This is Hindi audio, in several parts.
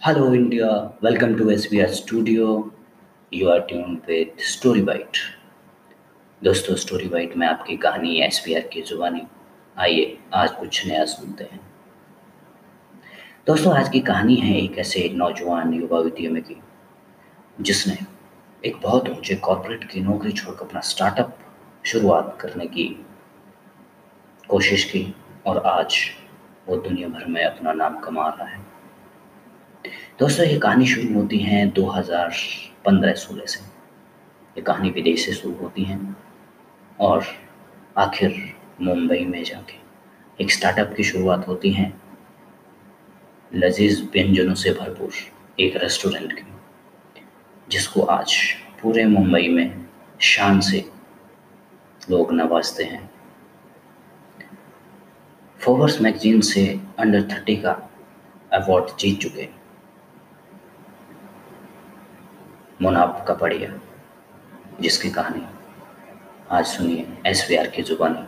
Hello India, welcome to SBR Studio. You are tuned with Story Bite. दोस्तों स्टोरी बाइट में आपकी कहानी एस बी आर की जुबानी आइए आज कुछ नया सुनते हैं दोस्तों आज की कहानी है एक ऐसे नौजवान युवा विद्यालय की जिसने एक बहुत ऊँचे कॉरपोरेट की नौकरी छोड़कर अपना स्टार्टअप शुरुआत करने की कोशिश की और आज वो दुनिया भर में अपना नाम कमा रहा है दोस्तों, ये कहानी शुरू होती है 2015-16 से। ये कहानी विदेश से शुरू होती है और आखिर मुंबई में जाके एक स्टार्टअप की शुरुआत होती है। लजीज व्यंजनों से भरपूर एक रेस्टोरेंट की, जिसको आज पूरे मुंबई में शान से लोग नवाजते हैं। फोवर्स मैगजीन से अंडर थर्टी का अवार्ड जीत चुके मुनाब कपड़िया जिसकी कहानी आज सुनिए एस वी आर की जुबानी।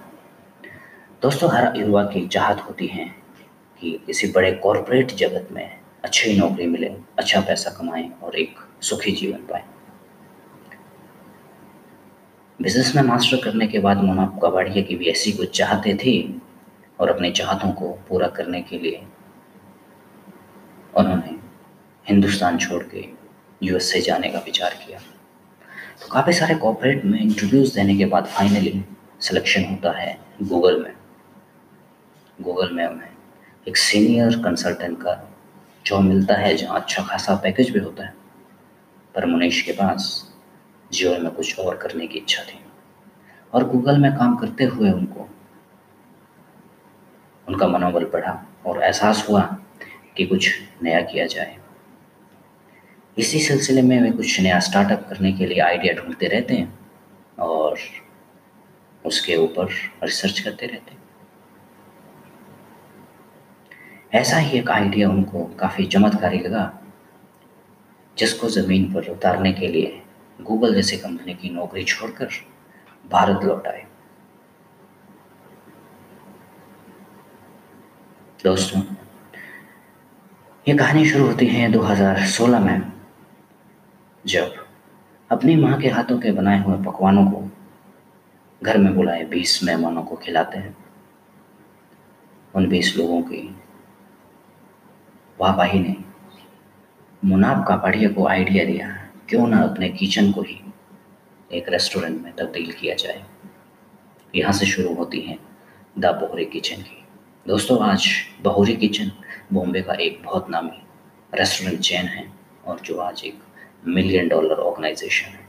दोस्तों, हर युवा की चाहत होती है कि किसी बड़े कॉरपोरेट जगत में अच्छी नौकरी मिले अच्छा पैसा कमाएँ और एक सुखी जीवन पाए। बिज़नेस में मास्टर करने के बाद मुनाफ कबाड़िया की भी ऐसी कुछ चाहते थे और अपने चाहतों को पूरा करने के लिए उन्होंने हिंदुस्तान छोड़ के यूएस से जाने का विचार किया। तो काफ़ी सारे कॉपरेट में इंटरव्यूज़ देने के बाद फाइनली सिलेक्शन होता है गूगल में। गूगल में उन्हें एक सीनियर कंसल्टेंट का जॉब मिलता है जहाँ अच्छा खासा पैकेज भी होता है। पर मुनीश के पास जीवन में कुछ और करने की इच्छा थी। और गूगल में काम करते हुए उनको, उनका मनोबल बढ़ा और एहसास हुआ कि कुछ नया किया जाए। इसी सिलसिले में वे कुछ नया स्टार्टअप करने के लिए आइडिया ढूंढते रहते हैं और उसके ऊपर रिसर्च करते रहते हैं। ऐसा ही एक आइडिया उनको काफ़ी चमत्कारी लगा, जिसको ज़मीन पर उतारने के लिए गूगल जैसी कंपनी की नौकरी छोड़कर भारत लौट आए। दोस्तों, ये कहानी शुरू होती है 2016 में। जब अपनी माँ के हाथों के बनाए हुए पकवानों को घर में बुलाए, बीस मेहमानों को खिलाते हैं। उन बीस लोगों की वाहवाही ने मुनाब का बढ़िया को आइडिया दिया क्यों ना अपने किचन को ही एक रेस्टोरेंट में तब्दील किया जाए। यहाँ से शुरू होती है द बोहरी किचन की। दोस्तों, आज बहोरी किचन बॉम्बे का एक बहुत नामी रेस्टोरेंट चैन है और जो आज एक मिलियन डॉलर ऑर्गेनाइजेशन है।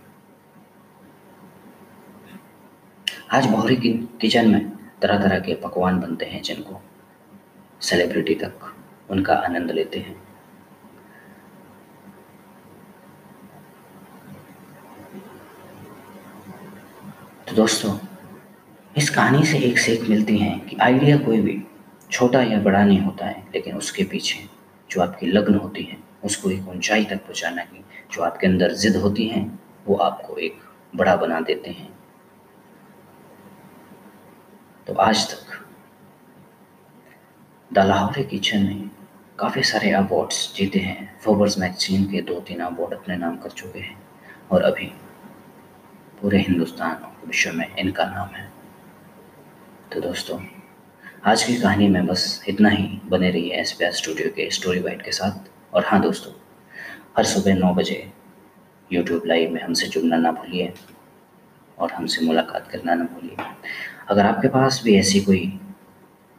आज की किचन में तरह तरह के पकवान बनते हैं जिनको सेलिब्रिटी तक उनका आनंद लेते हैं। तो दोस्तों, इस कहानी से एक सीख मिलती है कि आइडिया कोई भी छोटा या बड़ा नहीं होता है, लेकिन उसके पीछे जो आपकी लग्न होती है उसको एक ऊंचाई तक पहुंचाना की जो आपके अंदर जिद होती हैं, वो आपको एक बड़ा बना देते हैं। तो आज तक द लाहौरी किचन ने काफ़ी सारे अवार्ड्स जीते हैं। फोबर्स मैगजीन के दो तीन अवार्ड अपने नाम कर चुके हैं और अभी पूरे हिंदुस्तान और विश्व में इनका नाम है। तो दोस्तों, आज की कहानी में बस इतना ही बने रहिए एस स्टूडियो के स्टोरी बाइट के साथ। और हाँ दोस्तों, हर सुबह नौ बजे यूट्यूब लाइव में हमसे जुड़ना ना भूलिए और हमसे मुलाकात करना ना भूलिए। अगर आपके पास भी ऐसी कोई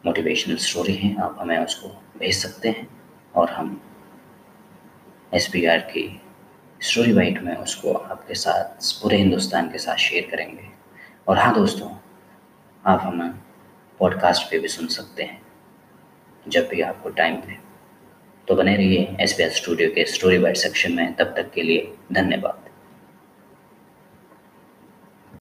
मोटिवेशनल स्टोरी है, आप हमें उसको भेज सकते हैं और हम एस पी आर की स्टोरी बाइट में उसको आपके साथ, पूरे हिंदुस्तान के साथ शेयर करेंगे। और हाँ दोस्तों, आप हमें पॉडकास्ट पे भी सुन सकते हैं, जब भी आपको टाइम मिले। तो बने रहिए एसपीएस स्टूडियो के स्टोरी बाइट सेक्शन में। तब तक के लिए धन्यवाद।